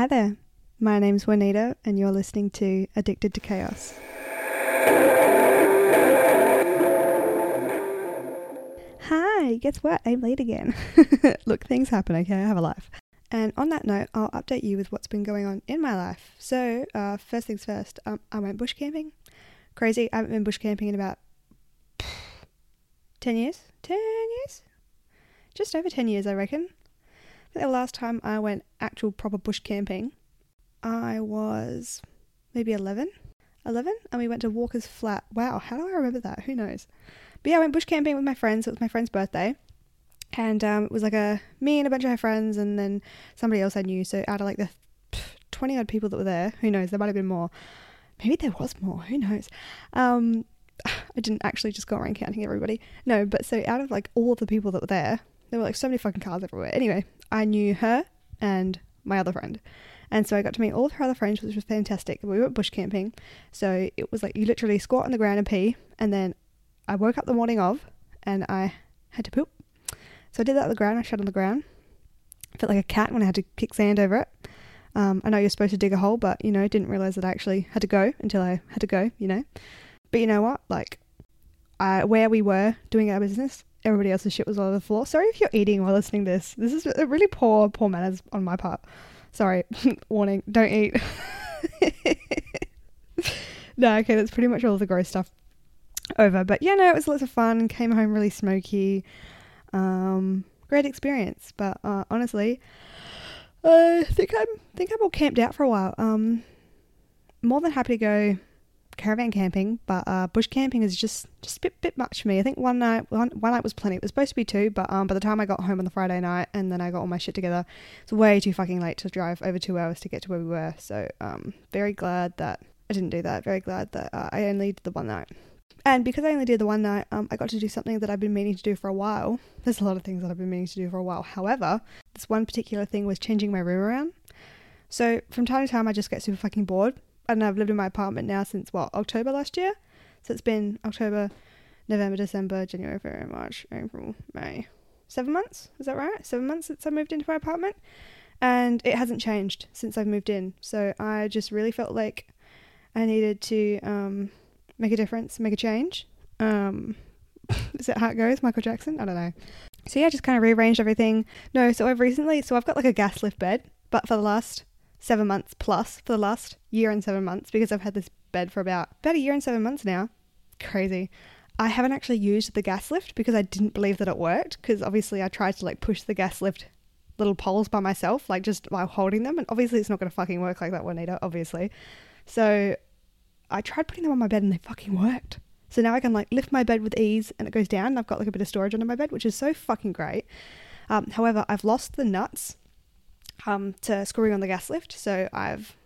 Hi there. My name's Juanita, and you're listening to Addicted to Chaos. Hi, guess what? I'm late again. Look, things happen, okay? I have a life. And on that note, I'll update you with what's been going on in my life. So, uh, first things first, um, I went bush camping. Crazy, I haven't been bush camping in about 10 years? 10 years? Just over 10 years, I reckon. The last time I went actual proper bush camping, I was maybe 11. 11? And we went to Walker's Flat. Wow, how do I remember that? Who knows? But yeah, I went bush camping with my friends. It was my friend's birthday. And um, it was like a me and a bunch of her friends, and then somebody else I knew. So out of like the 20 odd people that were there, who knows? There might have been more. Maybe there was more. Who knows? Um, I didn't actually just go around counting everybody. No, but so out of like all of the people that were there, there were like so many fucking cars everywhere. Anyway, I knew her and my other friend. And so I got to meet all of her other friends, which was fantastic. We were bush camping. So it was like you literally squat on the ground and pee. And then I woke up the morning of and I had to poop. So I did that on the ground. I shut on the ground. felt like a cat when I had to kick sand over it. Um, I know you're supposed to dig a hole, but you know, didn't realize that I actually had to go until I had to go, you know. But you know what? Like, I, where we were doing our business, everybody else's shit was all over the floor. Sorry if you're eating while listening to this. This is a really poor, poor manners on my part. Sorry, warning, don't eat. no, okay, that's pretty much all the gross stuff over. But yeah, no, it was lots of fun. Came home really smoky. Um, great experience. But uh, honestly, I think I'm think I'm all camped out for a while. Um, more than happy to go caravan camping, but uh, bush camping is just just a bit, bit much for me. I think one night one, one night was plenty. It was supposed to be two, but um, by the time I got home on the Friday night and then I got all my shit together, it's way too fucking late to drive over two hours to get to where we were. So um, very glad that I didn't do that. Very glad that uh, I only did the one night. And because I only did the one night, um, I got to do something that I've been meaning to do for a while. There's a lot of things that I've been meaning to do for a while. However, this one particular thing was changing my room around. So from time to time, I just get super fucking bored and I've lived in my apartment now since what October last year. So it's been October, November, December, January, February, March, April, May. Seven months? Is that right? Seven months since I moved into my apartment, and it hasn't changed since I've moved in. So I just really felt like I needed to um, make a difference, make a change. Um, is that how it goes? Michael Jackson? I don't know. So yeah, just kind of rearranged everything. No, so I've recently, so I've got like a gas lift bed, but for the last seven months plus for the last year and seven months because I've had this bed for about about a year and seven months now. Crazy. I haven't actually used the gas lift because I didn't believe that it worked because obviously I tried to like push the gas lift little poles by myself, like just while holding them, and obviously it's not gonna fucking work like that, Juanita, obviously. So I tried putting them on my bed and they fucking worked. So now I can like lift my bed with ease and it goes down I've got like a bit of storage under my bed, which is so fucking great. Um, however, I've lost the nuts um, to screwing on the gas lift. So I've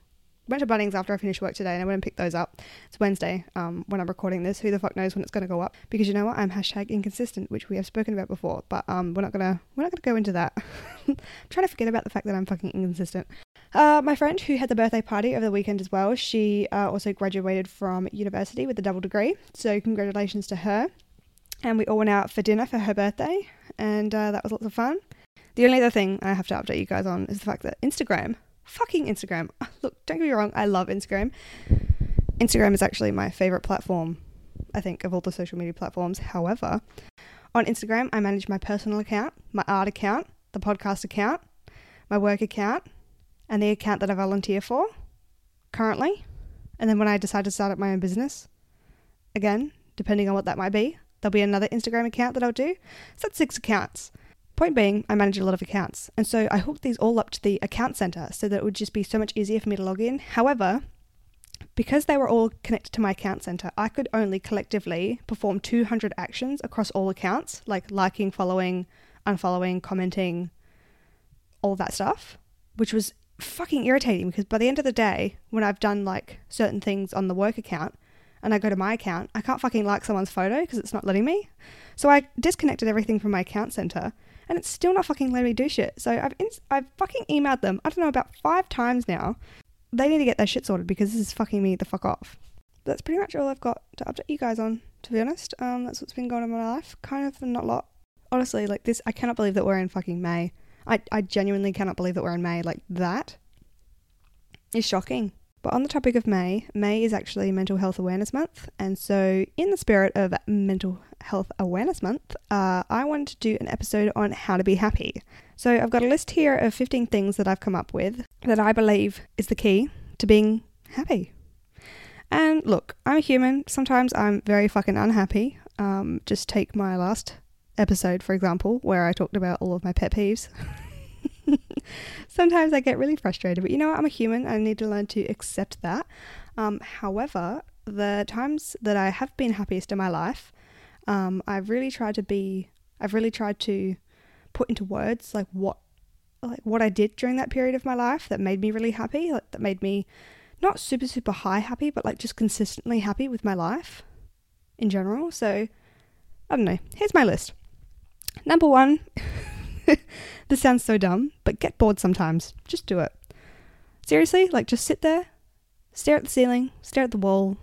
went to Bunnings after I finished work today and I went and picked those up. It's Wednesday um, when I'm recording this. Who the fuck knows when it's going to go up? Because you know what? I'm hashtag inconsistent, which we have spoken about before. But um, we're not gonna we're not gonna go into that. I'm trying to forget about the fact that I'm fucking inconsistent. Uh, my friend who had the birthday party over the weekend as well. She uh, also graduated from university with a double degree. So congratulations to her. And we all went out for dinner for her birthday, and uh, that was lots of fun. The only other thing I have to update you guys on is the fact that Instagram, fucking Instagram. Look, don't get me wrong, I love Instagram. Instagram is actually my favorite platform, I think, of all the social media platforms. However, on Instagram, I manage my personal account, my art account, the podcast account, my work account, and the account that I volunteer for currently. And then when I decide to start up my own business, again, depending on what that might be, there'll be another Instagram account that I'll do. So that's six accounts. Point being, I manage a lot of accounts, and so I hooked these all up to the account center so that it would just be so much easier for me to log in. However, because they were all connected to my account center, I could only collectively perform 200 actions across all accounts, like liking, following, unfollowing, commenting, all that stuff, which was fucking irritating because by the end of the day, when I've done like certain things on the work account and I go to my account, I can't fucking like someone's photo because it's not letting me. So I disconnected everything from my account center and it's still not fucking letting me do shit. So I've ins- I've fucking emailed them. I don't know about five times now. They need to get their shit sorted because this is fucking me the fuck off. That's pretty much all I've got to update you guys on. To be honest, um, that's what's been going on in my life. Kind of not a lot. Honestly, like this, I cannot believe that we're in fucking May. I I genuinely cannot believe that we're in May. Like that. is shocking. But on the topic of May, May is actually Mental Health Awareness Month. And so, in the spirit of Mental Health Awareness Month, uh, I wanted to do an episode on how to be happy. So, I've got a list here of 15 things that I've come up with that I believe is the key to being happy. And look, I'm a human. Sometimes I'm very fucking unhappy. Um, just take my last episode, for example, where I talked about all of my pet peeves. Sometimes I get really frustrated, but you know what? I'm a human. I need to learn to accept that. Um, however, the times that I have been happiest in my life, um, I've really tried to be. I've really tried to put into words like what, like what I did during that period of my life that made me really happy. Like that made me not super super high happy, but like just consistently happy with my life in general. So I don't know. Here's my list. Number one. this sounds so dumb, but get bored sometimes. Just do it. Seriously, like just sit there, stare at the ceiling, stare at the wall,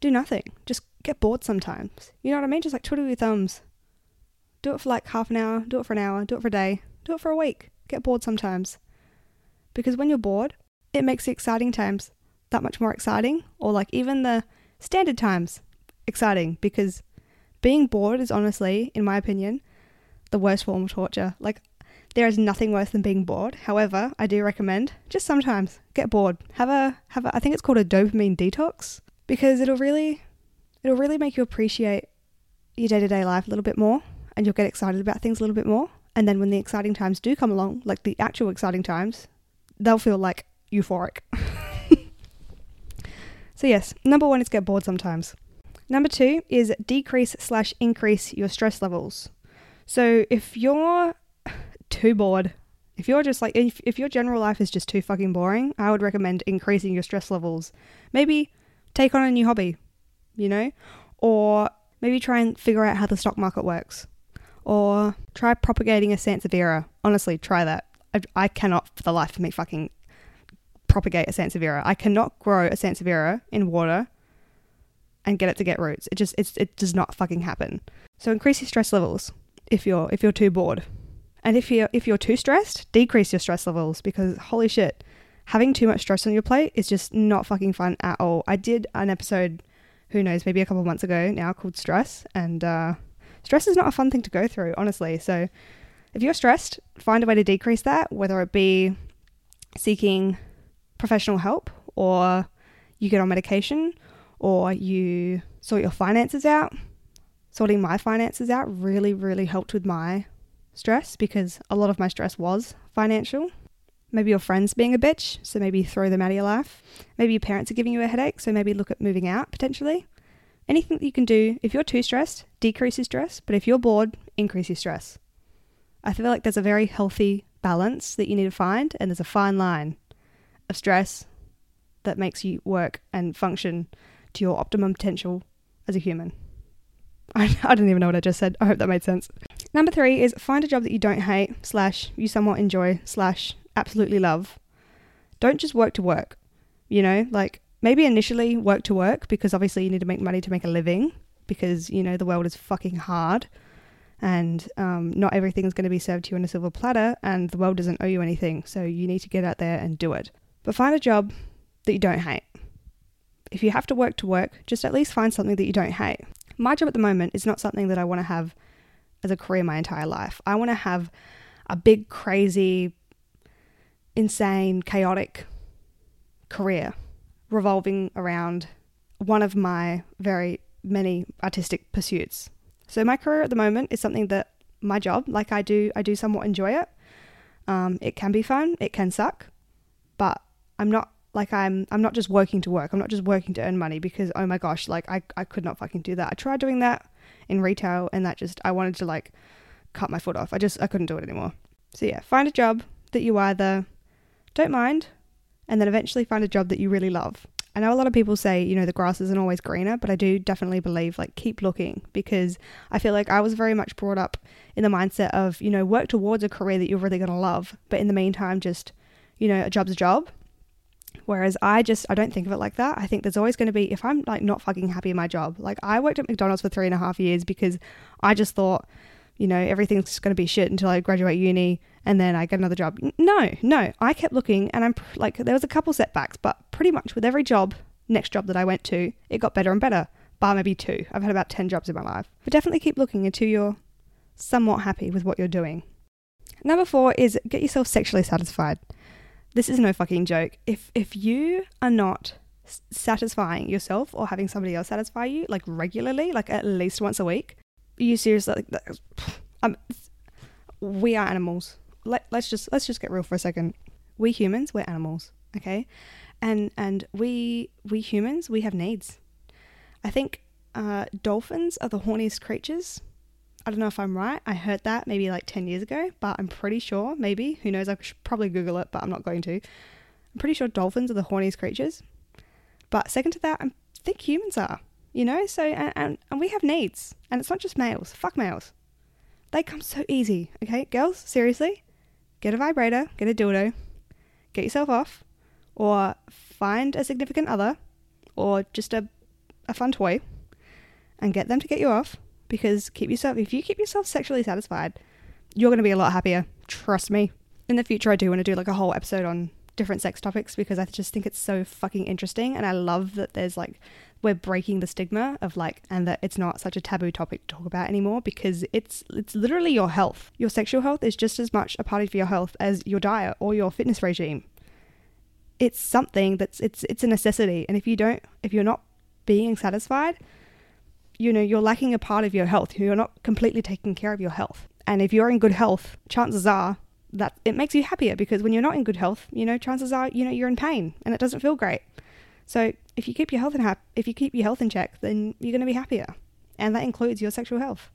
do nothing. Just get bored sometimes. You know what I mean? Just like twiddle your thumbs. Do it for like half an hour, do it for an hour, do it for a day, do it for a week. Get bored sometimes. Because when you're bored, it makes the exciting times that much more exciting, or like even the standard times exciting because being bored is honestly, in my opinion, the worst form of torture. Like, there is nothing worse than being bored. However, I do recommend just sometimes get bored. Have a have a, I think it's called a dopamine detox because it'll really it'll really make you appreciate your day-to-day life a little bit more and you'll get excited about things a little bit more. And then when the exciting times do come along, like the actual exciting times, they'll feel like euphoric. so yes, number 1 is get bored sometimes. Number 2 is decrease slash increase your stress levels. So if you're too bored, if you're just like, if, if your general life is just too fucking boring, I would recommend increasing your stress levels. Maybe take on a new hobby, you know? Or maybe try and figure out how the stock market works. Or try propagating a Sansevieria. Honestly, try that. I, I cannot, for the life of me, fucking propagate a Sansevieria. I cannot grow a Sansevieria in water and get it to get roots. It just, it's, it does not fucking happen. So increase your stress levels if you're if you're too bored. And if you're if you're too stressed, decrease your stress levels because holy shit, having too much stress on your plate is just not fucking fun at all. I did an episode, who knows, maybe a couple months ago now called stress, and uh, stress is not a fun thing to go through, honestly. So if you're stressed, find a way to decrease that, whether it be seeking professional help or you get on medication or you sort your finances out sorting my finances out really, really helped with my stress because a lot of my stress was financial. Maybe your friends being a bitch, so maybe throw them out of your life. Maybe your parents are giving you a headache, so maybe look at moving out potentially. Anything that you can do, if you're too stressed, decrease your stress, but if you're bored, increase your stress. I feel like there's a very healthy balance that you need to find, and there's a fine line of stress that makes you work and function to your optimum potential as a human. I, I don't even know what I just said. I hope that made sense. Number three is find a job that you don't hate, slash, you somewhat enjoy, slash, absolutely love. Don't just work to work. You know, like maybe initially work to work because obviously you need to make money to make a living because, you know, the world is fucking hard and um, not everything's going to be served to you on a silver platter and the world doesn't owe you anything. So you need to get out there and do it. But find a job that you don't hate. If you have to work to work, just at least find something that you don't hate my job at the moment is not something that I want to have as a career my entire life. I want to have a big, crazy, insane, chaotic career revolving around one of my very many artistic pursuits. So my career at the moment is something that my job, like I do, I do somewhat enjoy it. Um, it can be fun, it can suck, but I'm not like I'm I'm not just working to work. I'm not just working to earn money because oh my gosh, like I, I could not fucking do that. I tried doing that in retail and that just I wanted to like cut my foot off. I just I couldn't do it anymore. So yeah, find a job that you either don't mind and then eventually find a job that you really love. I know a lot of people say, you know, the grass isn't always greener, but I do definitely believe like keep looking because I feel like I was very much brought up in the mindset of, you know, work towards a career that you're really going to love, but in the meantime just, you know, a job's a job Whereas I just I don't think of it like that. I think there's always going to be if I'm like not fucking happy in my job. Like I worked at McDonald's for three and a half years because I just thought you know, everything's going to be shit until I graduate uni and then I get another job. No, no. I kept looking and I'm like, there was a couple setbacks, but pretty much with every job, next job that I went to, it got better and better. Bar maybe two. I've had about 10 jobs in my life. But definitely keep looking until you're somewhat happy with what you're doing. Number four is get yourself sexually satisfied. This is no fucking joke. If if you are not satisfying yourself or having somebody else satisfy you like regularly, like at least once a week, you seriously like um, we are animals. Let, let's just let's just get real for a second. We humans, we're animals, okay? And and we we humans, we have needs. I think uh, dolphins are the horniest creatures. I don't know if I'm right. I heard that maybe like 10 years ago, but I'm pretty sure, maybe, who knows, I should probably Google it, but I'm not going to. I'm pretty sure dolphins are the horniest creatures. But second to that, I think humans are, you know? So, and, and, and we have needs. And it's not just males. Fuck males. They come so easy, okay? Girls, seriously, get a vibrator, get a dildo, get yourself off, or find a significant other, or just a, a fun toy, and get them to get you off because keep yourself if you keep yourself sexually satisfied, you're going to be a lot happier. Trust me. In the future, I do want to do like a whole episode on different sex topics because I just think it's so fucking interesting, and I love that there's like we're breaking the stigma of like and that it's not such a taboo topic to talk about anymore because it's it's literally your health. Your sexual health is just as much a part of your health as your diet or your fitness regime. It's something that's it's it's a necessity, and if you don't if you're not being satisfied, you know, you're lacking a part of your health. You're not completely taking care of your health. And if you're in good health, chances are that it makes you happier because when you're not in good health, you know, chances are, you know, you're in pain and it doesn't feel great. So if you keep your health in ha- if you keep your health in check, then you're going to be happier. And that includes your sexual health.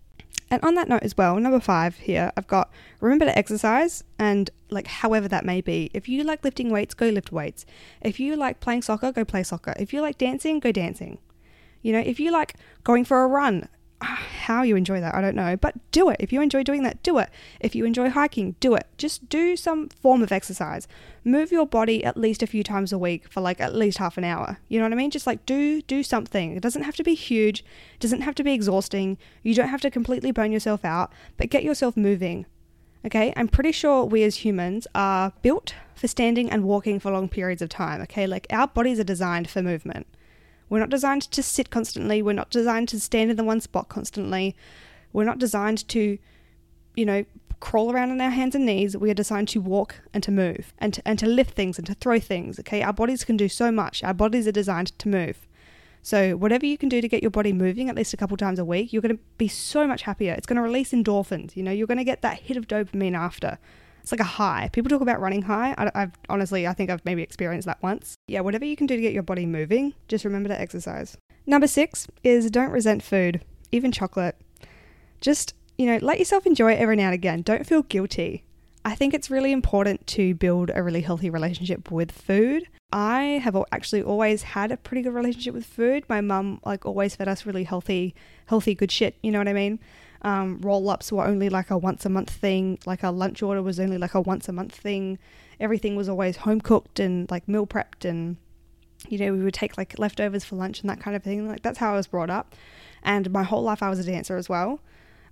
And on that note as well, number five here, I've got remember to exercise and like however that may be. If you like lifting weights, go lift weights. If you like playing soccer, go play soccer. If you like dancing, go dancing. You know, if you like going for a run, ah, how you enjoy that, I don't know, but do it. If you enjoy doing that, do it. If you enjoy hiking, do it. Just do some form of exercise. Move your body at least a few times a week for like at least half an hour. You know what I mean? Just like do do something. It doesn't have to be huge, it doesn't have to be exhausting. You don't have to completely burn yourself out, but get yourself moving. Okay? I'm pretty sure we as humans are built for standing and walking for long periods of time. Okay? Like our bodies are designed for movement. We're not designed to sit constantly. We're not designed to stand in the one spot constantly. We're not designed to, you know, crawl around on our hands and knees. We are designed to walk and to move and to, and to lift things and to throw things. Okay, our bodies can do so much. Our bodies are designed to move. So, whatever you can do to get your body moving at least a couple times a week, you're going to be so much happier. It's going to release endorphins. You know, you're going to get that hit of dopamine after. It's like a high. People talk about running high. I, have honestly, I think I've maybe experienced that once. Yeah, whatever you can do to get your body moving, just remember to exercise. Number six is don't resent food, even chocolate. Just, you know, let yourself enjoy it every now and again. Don't feel guilty. I think it's really important to build a really healthy relationship with food. I have actually always had a pretty good relationship with food. My mum like always fed us really healthy, healthy good shit, you know what I mean? Um, roll ups were only like a once a month thing, like a lunch order was only like a once a month thing. Everything was always home cooked and like meal prepped, and you know, we would take like leftovers for lunch and that kind of thing. Like, that's how I was brought up. And my whole life, I was a dancer as well.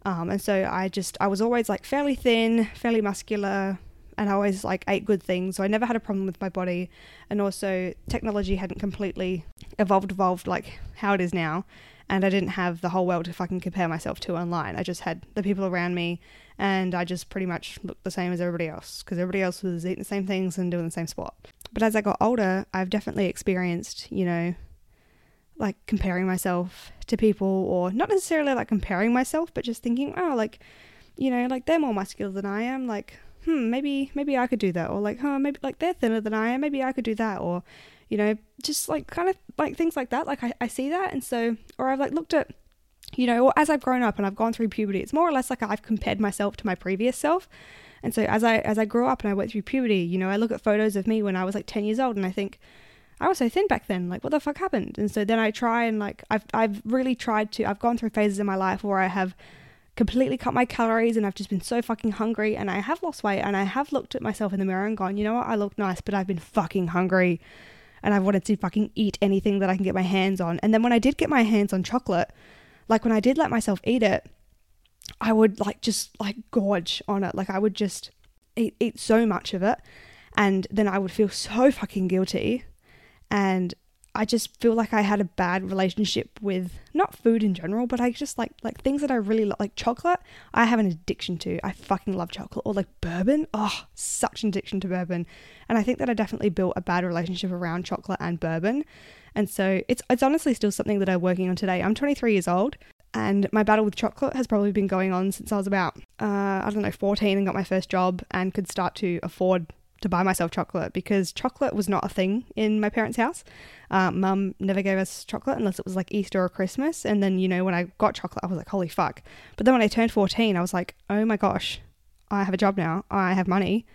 Um, and so I just, I was always like fairly thin, fairly muscular, and I always like ate good things. So I never had a problem with my body. And also, technology hadn't completely evolved, evolved like how it is now and I didn't have the whole world to fucking compare myself to online. I just had the people around me, and I just pretty much looked the same as everybody else because everybody else was eating the same things and doing the same sport. But as I got older, I've definitely experienced, you know, like comparing myself to people, or not necessarily like comparing myself, but just thinking, oh, like, you know, like they're more muscular than I am, like, hmm, maybe maybe I could do that, or like, huh, maybe like they're thinner than I am, maybe I could do that, or you know, just like kind of like things like that. Like I, I see that. And so, or I've like looked at, you know, or as I've grown up and I've gone through puberty, it's more or less like I've compared myself to my previous self. And so as I, as I grew up and I went through puberty, you know, I look at photos of me when I was like 10 years old and I think, I was so thin back then. Like, what the fuck happened? And so then I try and like, I've, I've really tried to, I've gone through phases in my life where I have completely cut my calories and I've just been so fucking hungry and I have lost weight and I have looked at myself in the mirror and gone, you know what, I look nice, but I've been fucking hungry and I've wanted to fucking eat anything that I can get my hands on. And then when I did get my hands on chocolate, like when I did let myself eat it, I would like just like gorge on it. Like I would just eat, eat so much of it. And then I would feel so fucking guilty. And I just feel like I had a bad relationship with not food in general, but I just like like things that I really love, like chocolate. I have an addiction to. I fucking love chocolate or like bourbon. Oh, such an addiction to bourbon, and I think that I definitely built a bad relationship around chocolate and bourbon, and so it's it's honestly still something that I'm working on today. I'm 23 years old, and my battle with chocolate has probably been going on since I was about uh, I don't know 14 and got my first job and could start to afford to buy myself chocolate because chocolate was not a thing in my parents' house. Uh, Mum never gave us chocolate unless it was like Easter or Christmas. And then, you know, when I got chocolate, I was like, holy fuck. But then when I turned 14, I was like, oh my gosh, I have a job now. I have money.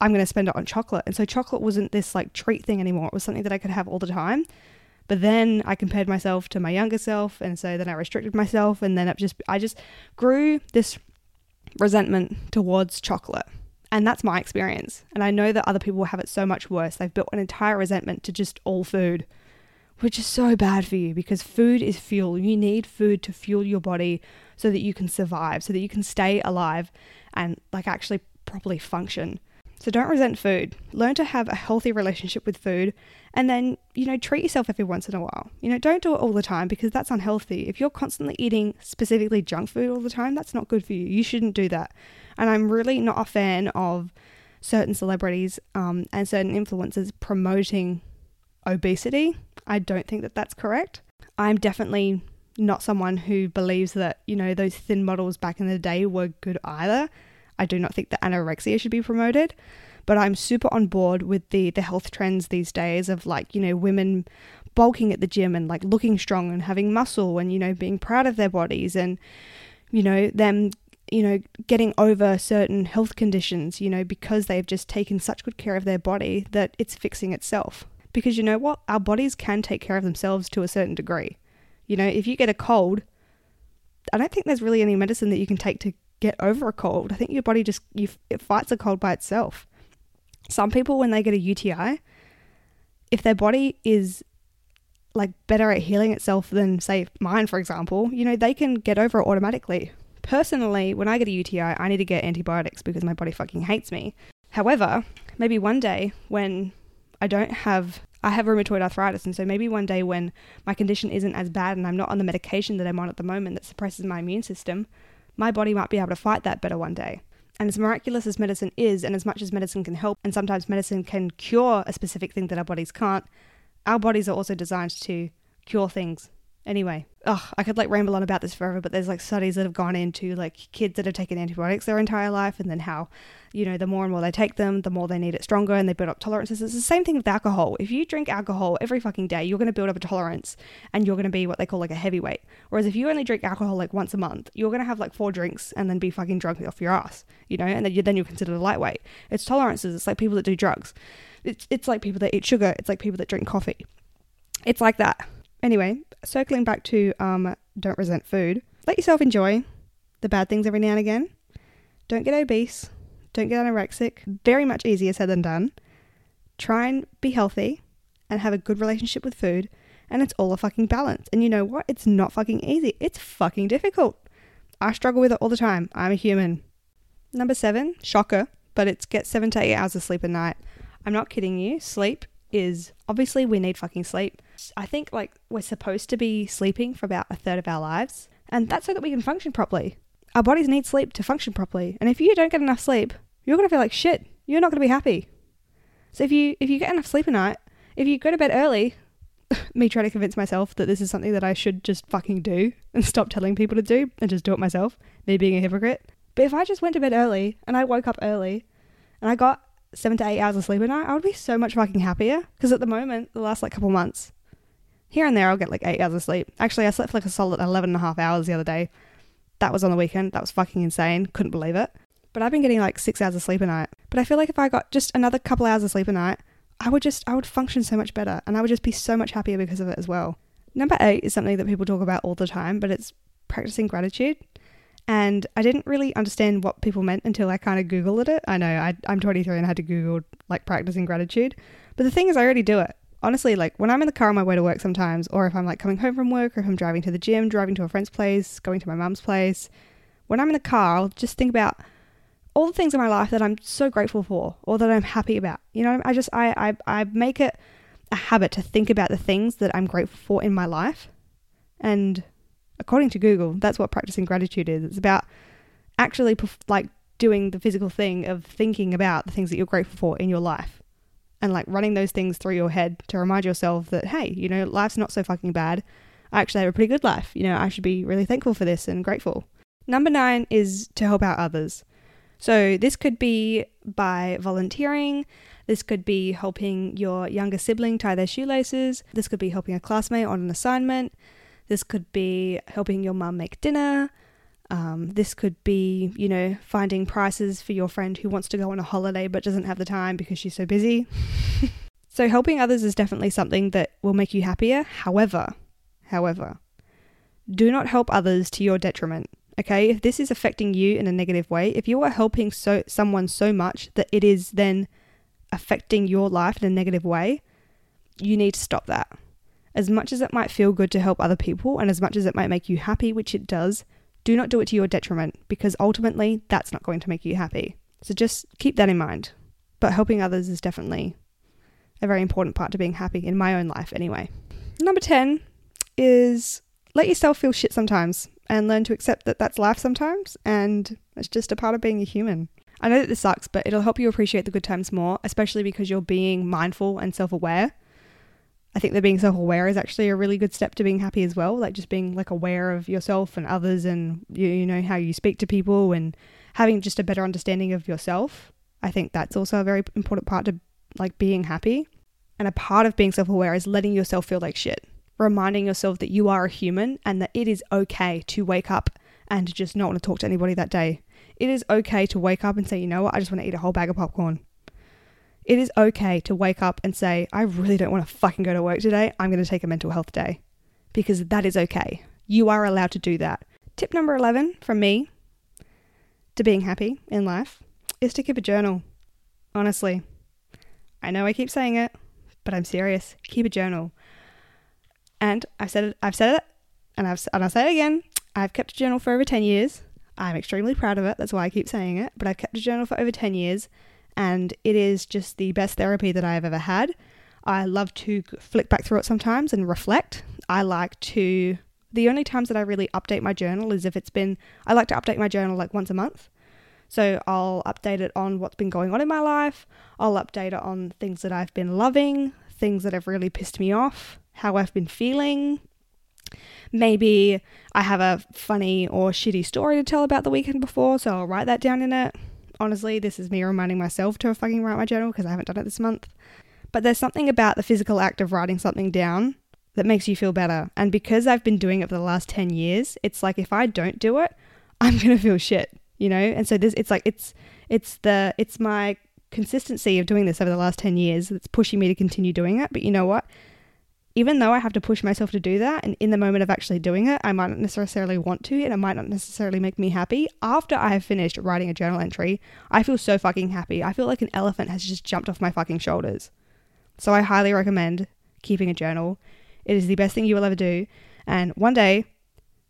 I'm going to spend it on chocolate. And so chocolate wasn't this like treat thing anymore. It was something that I could have all the time. But then I compared myself to my younger self. And so then I restricted myself. And then it just, I just grew this resentment towards chocolate. And that's my experience. And I know that other people have it so much worse. They've built an entire resentment to just all food, which is so bad for you because food is fuel. You need food to fuel your body so that you can survive, so that you can stay alive and like actually properly function. So don't resent food. Learn to have a healthy relationship with food and then, you know, treat yourself every once in a while. You know, don't do it all the time because that's unhealthy. If you're constantly eating specifically junk food all the time, that's not good for you. You shouldn't do that. And I'm really not a fan of certain celebrities um, and certain influencers promoting obesity. I don't think that that's correct. I'm definitely not someone who believes that, you know, those thin models back in the day were good either. I do not think that anorexia should be promoted, but I'm super on board with the the health trends these days of like, you know, women bulking at the gym and like looking strong and having muscle and you know being proud of their bodies and you know them you know getting over certain health conditions you know because they've just taken such good care of their body that it's fixing itself. Because you know what? Our bodies can take care of themselves to a certain degree. You know if you get a cold i don't think there's really any medicine that you can take to get over a cold. I think your body just you, it fights a cold by itself. Some people, when they get a UTI, if their body is like better at healing itself than say mine, for example, you know they can get over it automatically. Personally, when I get a UTI, I need to get antibiotics because my body fucking hates me. However, maybe one day when I don't have I have rheumatoid arthritis, and so maybe one day when my condition isn't as bad and I'm not on the medication that I'm on at the moment that suppresses my immune system, my body might be able to fight that better one day. And as miraculous as medicine is, and as much as medicine can help, and sometimes medicine can cure a specific thing that our bodies can't, our bodies are also designed to cure things Anyway, ugh, I could like ramble on about this forever, but there's like studies that have gone into like kids that have taken antibiotics their entire life, and then how, you know, the more and more they take them, the more they need it stronger, and they build up tolerances. It's the same thing with alcohol. If you drink alcohol every fucking day, you're going to build up a tolerance, and you're going to be what they call like a heavyweight. Whereas if you only drink alcohol like once a month, you're going to have like four drinks and then be fucking drunk off your ass, you know, and then you then you're considered a lightweight. It's tolerances. It's like people that do drugs. It's it's like people that eat sugar. It's like people that drink coffee. It's like that. Anyway, circling back to um, don't resent food, let yourself enjoy the bad things every now and again. Don't get obese. Don't get anorexic. Very much easier said than done. Try and be healthy and have a good relationship with food. And it's all a fucking balance. And you know what? It's not fucking easy. It's fucking difficult. I struggle with it all the time. I'm a human. Number seven, shocker, but it's get seven to eight hours of sleep a night. I'm not kidding you. Sleep is obviously we need fucking sleep. I think like we're supposed to be sleeping for about a third of our lives, and that's so that we can function properly. Our bodies need sleep to function properly, and if you don't get enough sleep, you're gonna feel like shit. You're not gonna be happy. So if you if you get enough sleep a night, if you go to bed early, me trying to convince myself that this is something that I should just fucking do and stop telling people to do and just do it myself, me being a hypocrite. But if I just went to bed early and I woke up early and I got seven to eight hours of sleep a night, I would be so much fucking happier. Because at the moment, the last like couple months, here and there, I'll get like eight hours of sleep. Actually, I slept for like a solid 11 and a half hours the other day. That was on the weekend. That was fucking insane. Couldn't believe it. But I've been getting like six hours of sleep a night. But I feel like if I got just another couple hours of sleep a night, I would just, I would function so much better and I would just be so much happier because of it as well. Number eight is something that people talk about all the time, but it's practicing gratitude. And I didn't really understand what people meant until I kind of Googled it. I know I, I'm 23 and I had to Google like practicing gratitude. But the thing is, I already do it. Honestly, like when I'm in the car on my way to work sometimes, or if I'm like coming home from work, or if I'm driving to the gym, driving to a friend's place, going to my mum's place, When I'm in the car, I'll just think about all the things in my life that I'm so grateful for or that I'm happy about. You know, I just I I, I make it a habit to think about the things that I'm grateful for in my life. And according to Google, that's what practicing gratitude is. It's about actually like doing the physical thing of thinking about the things that you're grateful for in your life and like running those things through your head to remind yourself that hey, you know, life's not so fucking bad. I actually have a pretty good life. You know, I should be really thankful for this and grateful. Number 9 is to help out others. So this could be by volunteering, this could be helping your younger sibling tie their shoelaces. This could be helping a classmate on an assignment. This could be helping your mum make dinner. Um, this could be, you know, finding prices for your friend who wants to go on a holiday but doesn't have the time because she's so busy. so, helping others is definitely something that will make you happier. However, however, do not help others to your detriment. Okay, if this is affecting you in a negative way, if you are helping so someone so much that it is then affecting your life in a negative way, you need to stop that. As much as it might feel good to help other people and as much as it might make you happy, which it does, do not do it to your detriment because ultimately that's not going to make you happy. So just keep that in mind. But helping others is definitely a very important part to being happy in my own life, anyway. Number 10 is let yourself feel shit sometimes and learn to accept that that's life sometimes and it's just a part of being a human. I know that this sucks, but it'll help you appreciate the good times more, especially because you're being mindful and self aware. I think that being self aware is actually a really good step to being happy as well. Like just being like aware of yourself and others and you, you know how you speak to people and having just a better understanding of yourself. I think that's also a very important part to like being happy. And a part of being self aware is letting yourself feel like shit. Reminding yourself that you are a human and that it is okay to wake up and just not want to talk to anybody that day. It is okay to wake up and say, you know what, I just want to eat a whole bag of popcorn. It is okay to wake up and say, I really don't want to fucking go to work today. I'm going to take a mental health day. Because that is okay. You are allowed to do that. Tip number 11 from me to being happy in life is to keep a journal. Honestly. I know I keep saying it, but I'm serious. Keep a journal. And I've said it, I've said it, and I've and I'll say it again. I've kept a journal for over 10 years. I'm extremely proud of it. That's why I keep saying it. But I've kept a journal for over 10 years and it is just the best therapy that I have ever had. I love to flick back through it sometimes and reflect. I like to, the only times that I really update my journal is if it's been, I like to update my journal like once a month. So I'll update it on what's been going on in my life. I'll update it on things that I've been loving, things that have really pissed me off, how I've been feeling, Maybe I have a funny or shitty story to tell about the weekend before, so I'll write that down in it. Honestly, this is me reminding myself to fucking write my journal because I haven't done it this month. But there's something about the physical act of writing something down that makes you feel better. And because I've been doing it for the last 10 years, it's like if I don't do it, I'm going to feel shit, you know? And so this it's like it's it's the it's my consistency of doing this over the last 10 years that's pushing me to continue doing it. But you know what? Even though I have to push myself to do that, and in the moment of actually doing it, I might not necessarily want to, and it might not necessarily make me happy. After I have finished writing a journal entry, I feel so fucking happy. I feel like an elephant has just jumped off my fucking shoulders. So I highly recommend keeping a journal. It is the best thing you will ever do, and one day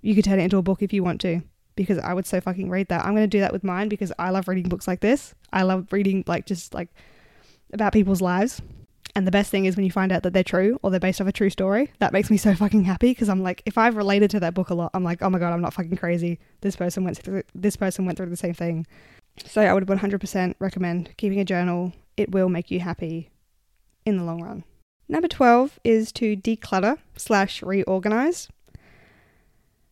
you could turn it into a book if you want to. Because I would so fucking read that. I'm gonna do that with mine because I love reading books like this. I love reading like just like about people's lives and the best thing is when you find out that they're true or they're based off a true story. That makes me so fucking happy because I'm like, if I've related to that book a lot, I'm like, oh my god, I'm not fucking crazy. This person went through this person went through the same thing. So I would 100% recommend keeping a journal. It will make you happy in the long run. Number 12 is to declutter slash reorganize.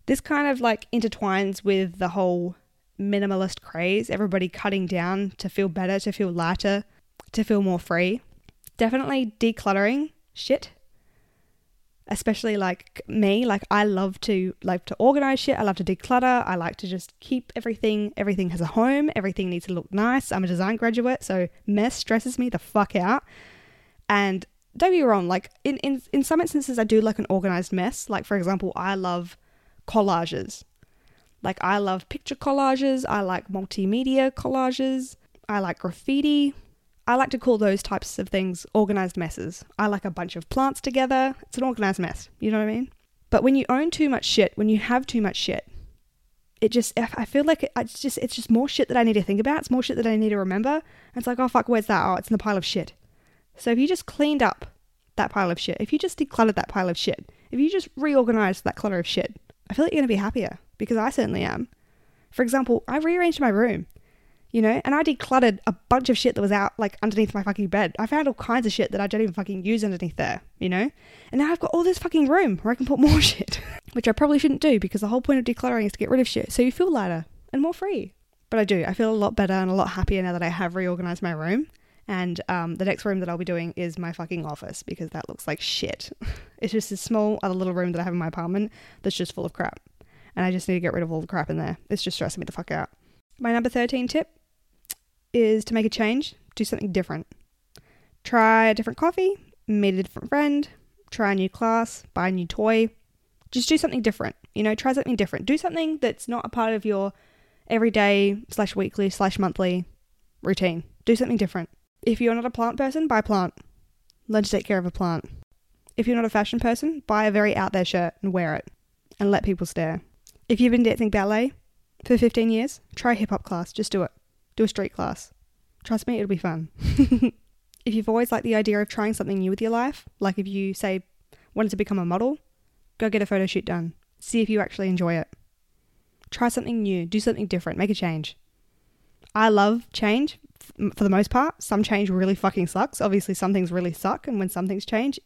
This kind of like intertwines with the whole minimalist craze, everybody cutting down to feel better, to feel lighter, to feel more free definitely decluttering shit especially like me. Like i love to like to organize shit. I love to declutter. I like to just keep everything everything has a home. Everything needs to look nice. I'm a design graduate so mess stresses me the fuck out. And don't get me wrong like in, in in some instances i do like an organized mess. Like for example i love collages. Like i love picture collages. I like multimedia collages. I like graffiti I like to call those types of things organized messes. I like a bunch of plants together. It's an organized mess. You know what I mean? But when you own too much shit, when you have too much shit, it just I feel like it's just it's just more shit that I need to think about. It's more shit that I need to remember. And it's like, oh fuck, where's that? Oh, it's in the pile of shit. So if you just cleaned up that pile of shit, if you just decluttered that pile of shit, if you just reorganized that clutter of shit, I feel like you're gonna be happier because I certainly am. For example, I rearranged my room you know, and I decluttered a bunch of shit that was out like underneath my fucking bed. I found all kinds of shit that I don't even fucking use underneath there, you know? And now I've got all this fucking room where I can put more shit, which I probably shouldn't do because the whole point of decluttering is to get rid of shit. So you feel lighter and more free. But I do. I feel a lot better and a lot happier now that I have reorganized my room. And um, the next room that I'll be doing is my fucking office because that looks like shit. it's just a small other little room that I have in my apartment that's just full of crap. And I just need to get rid of all the crap in there. It's just stressing me the fuck out. My number 13 tip is to make a change, do something different. Try a different coffee, meet a different friend, try a new class, buy a new toy. Just do something different. You know, try something different. Do something that's not a part of your everyday slash weekly slash monthly routine. Do something different. If you're not a plant person, buy a plant. Learn to take care of a plant. If you're not a fashion person, buy a very out there shirt and wear it and let people stare. If you've been dancing ballet for 15 years, try hip hop class. Just do it do a street class. Trust me, it'll be fun. if you've always liked the idea of trying something new with your life, like if you, say, wanted to become a model, go get a photo shoot done. See if you actually enjoy it. Try something new, do something different, make a change. I love change for the most part. Some change really fucking sucks. Obviously, some things really suck, and when some things change,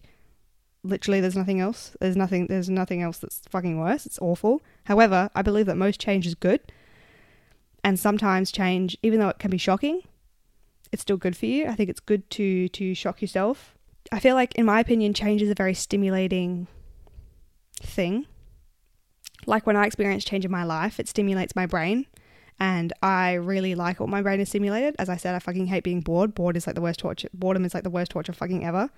literally there's nothing else. There's nothing. There's nothing else that's fucking worse. It's awful. However, I believe that most change is good and sometimes change, even though it can be shocking, it's still good for you. I think it's good to to shock yourself. I feel like, in my opinion, change is a very stimulating thing. Like when I experience change in my life, it stimulates my brain, and I really like what my brain is stimulated. As I said, I fucking hate being bored. Bored is like the worst torture. Boredom is like the worst torture fucking ever.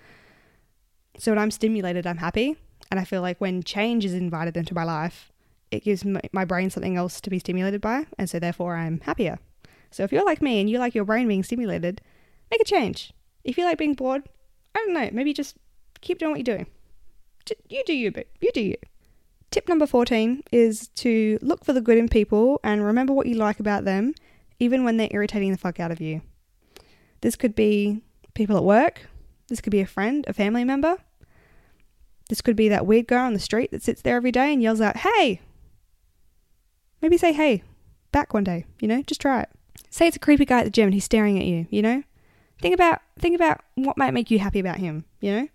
So when I'm stimulated, I'm happy, and I feel like when change is invited into my life, it gives my brain something else to be stimulated by, and so therefore I'm happier. So if you're like me and you like your brain being stimulated, make a change. If you like being bored, I don't know, maybe just keep doing what you're doing. You do you, but you do you. Tip number 14 is to look for the good in people and remember what you like about them, even when they're irritating the fuck out of you. This could be people at work, this could be a friend, a family member. This could be that weird guy on the street that sits there every day and yells out, Hey, Maybe say, hey, back one day, you know, just try it. Say it's a creepy guy at the gym and he's staring at you, you know? Think about think about what might make you happy about him, you know?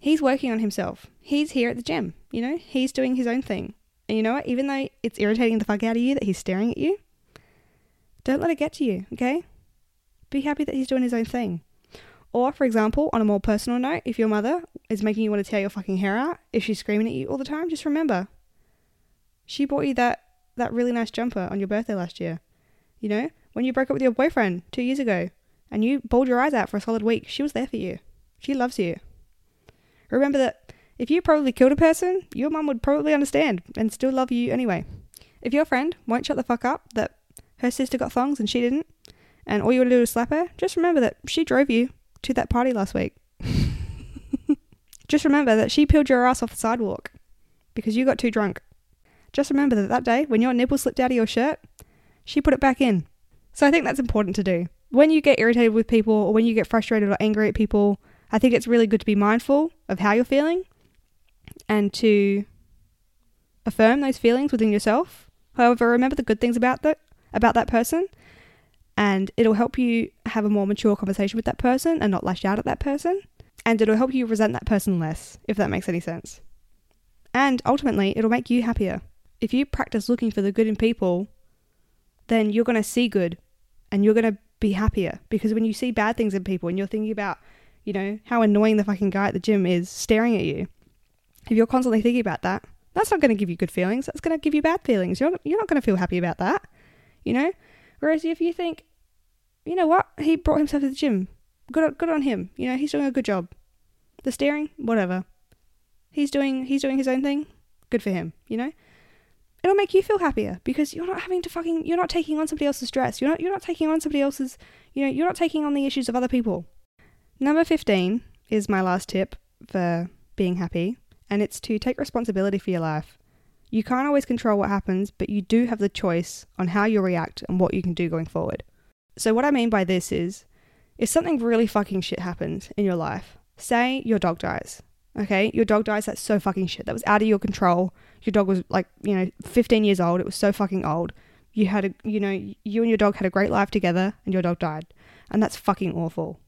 He's working on himself. He's here at the gym, you know? He's doing his own thing. And you know what? Even though it's irritating the fuck out of you that he's staring at you, don't let it get to you, okay? Be happy that he's doing his own thing. Or, for example, on a more personal note, if your mother is making you want to tear your fucking hair out, if she's screaming at you all the time, just remember she bought you that that really nice jumper on your birthday last year. You know, when you broke up with your boyfriend two years ago and you bawled your eyes out for a solid week, she was there for you. She loves you. Remember that if you probably killed a person, your mum would probably understand and still love you anyway. If your friend won't shut the fuck up that her sister got thongs and she didn't, and all you want to do is slap her, just remember that she drove you to that party last week. just remember that she peeled your ass off the sidewalk because you got too drunk. Just remember that that day, when your nipple slipped out of your shirt, she put it back in. So I think that's important to do. When you get irritated with people or when you get frustrated or angry at people, I think it's really good to be mindful of how you're feeling and to affirm those feelings within yourself. However, remember the good things about that about that person and it'll help you have a more mature conversation with that person and not lash out at that person. And it'll help you resent that person less, if that makes any sense. And ultimately, it'll make you happier if you practice looking for the good in people, then you're going to see good and you're going to be happier because when you see bad things in people and you're thinking about, you know, how annoying the fucking guy at the gym is staring at you, if you're constantly thinking about that, that's not going to give you good feelings. That's going to give you bad feelings. You're, you're not going to feel happy about that, you know? Whereas if you think, you know what, he brought himself to the gym, good, good on him, you know, he's doing a good job. The staring, whatever. He's doing, he's doing his own thing, good for him, you know? It'll make you feel happier because you're not having to fucking you're not taking on somebody else's stress. You're not you're not taking on somebody else's you know, you're not taking on the issues of other people. Number 15 is my last tip for being happy, and it's to take responsibility for your life. You can't always control what happens, but you do have the choice on how you react and what you can do going forward. So, what I mean by this is if something really fucking shit happens in your life, say your dog dies, okay? Your dog dies, that's so fucking shit. That was out of your control. Your dog was like, you know, 15 years old. It was so fucking old. You had a, you know, you and your dog had a great life together and your dog died. And that's fucking awful.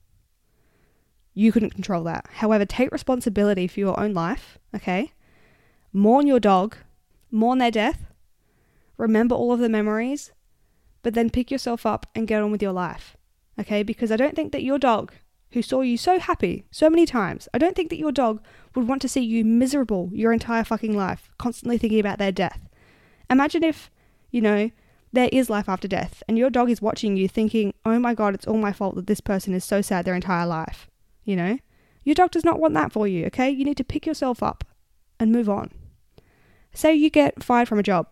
You couldn't control that. However, take responsibility for your own life, okay? Mourn your dog, mourn their death, remember all of the memories, but then pick yourself up and get on with your life, okay? Because I don't think that your dog, who saw you so happy so many times, I don't think that your dog would want to see you miserable your entire fucking life, constantly thinking about their death. Imagine if, you know, there is life after death and your dog is watching you thinking, oh my god, it's all my fault that this person is so sad their entire life. You know? Your dog does not want that for you, okay? You need to pick yourself up and move on. Say you get fired from a job,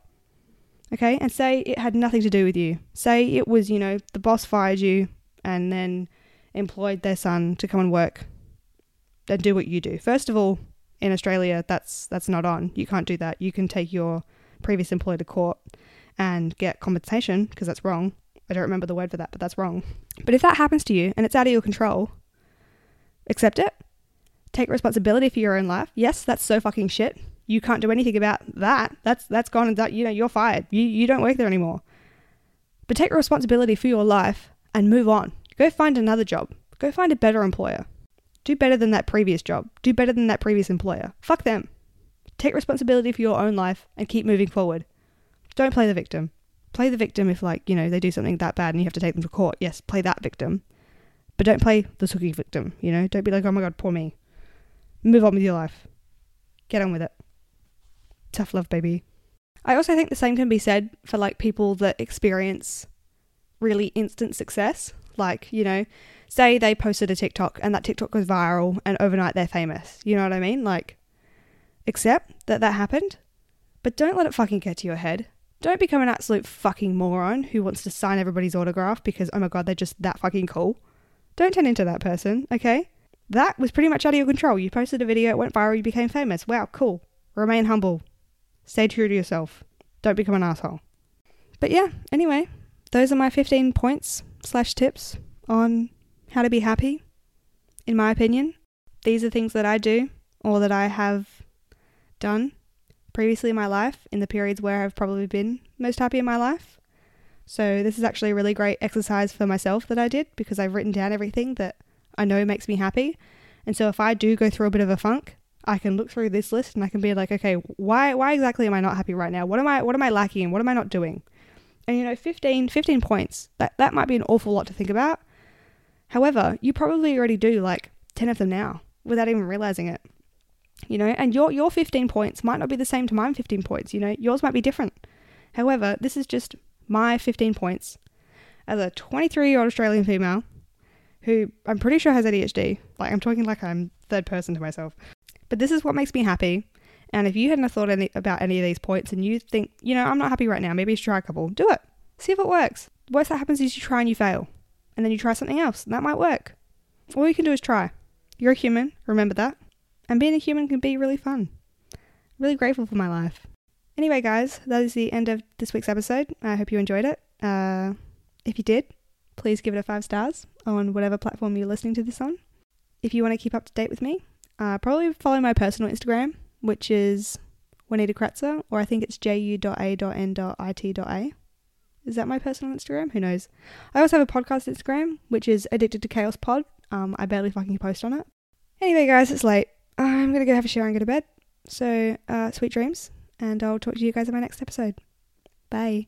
okay? And say it had nothing to do with you. Say it was, you know, the boss fired you and then employed their son to come and work and do what you do. First of all, in Australia, that's that's not on. You can't do that. You can take your previous employer to court and get compensation because that's wrong. I don't remember the word for that, but that's wrong. But if that happens to you and it's out of your control, accept it. Take responsibility for your own life. Yes, that's so fucking shit. You can't do anything about that. That's that's gone and that you know you're fired. You you don't work there anymore. But take responsibility for your life and move on. Go find another job. Go find a better employer. Do better than that previous job. Do better than that previous employer. Fuck them. Take responsibility for your own life and keep moving forward. Don't play the victim. Play the victim if, like, you know, they do something that bad and you have to take them to court. Yes, play that victim. But don't play the sucky victim, you know? Don't be like, oh my god, poor me. Move on with your life. Get on with it. Tough love, baby. I also think the same can be said for, like, people that experience really instant success. Like, you know, say they posted a TikTok and that TikTok goes viral and overnight they're famous. You know what I mean? Like, accept that that happened, but don't let it fucking get to your head. Don't become an absolute fucking moron who wants to sign everybody's autograph because, oh my god, they're just that fucking cool. Don't turn into that person, okay? That was pretty much out of your control. You posted a video, it went viral, you became famous. Wow, cool. Remain humble. Stay true to yourself. Don't become an asshole. But yeah, anyway, those are my 15 points slash tips on how to be happy. In my opinion, these are things that I do or that I have done previously in my life in the periods where I've probably been most happy in my life. So, this is actually a really great exercise for myself that I did because I've written down everything that I know makes me happy. And so, if I do go through a bit of a funk, I can look through this list and I can be like, okay, why why exactly am I not happy right now? What am I what am I lacking what am I not doing? And you know, 15, 15 points. That that might be an awful lot to think about. However, you probably already do like 10 of them now without even realizing it you know, and your your 15 points might not be the same to mine 15 points, you know, yours might be different. However, this is just my 15 points as a 23 year old Australian female who I'm pretty sure has ADHD. Like, I'm talking like I'm third person to myself. But this is what makes me happy. And if you hadn't thought any, about any of these points and you think, you know, I'm not happy right now, maybe you should try a couple, do it. See if it works. Worst that happens is you try and you fail. And then you try something else, and that might work. All you can do is try. You're a human, remember that. And being a human can be really fun. Really grateful for my life. Anyway, guys, that is the end of this week's episode. I hope you enjoyed it. Uh, if you did, please give it a five stars on whatever platform you're listening to this on. If you want to keep up to date with me, uh, probably follow my personal Instagram, which is Juanita Kratzer, or I think it's ju.a.n.it.a. Is that my personal Instagram? Who knows? I also have a podcast Instagram, which is Addicted to Chaos Pod. Um, I barely fucking post on it. Anyway, guys, it's late. I'm gonna go have a shower and go to bed. So, uh, sweet dreams, and I'll talk to you guys in my next episode. Bye.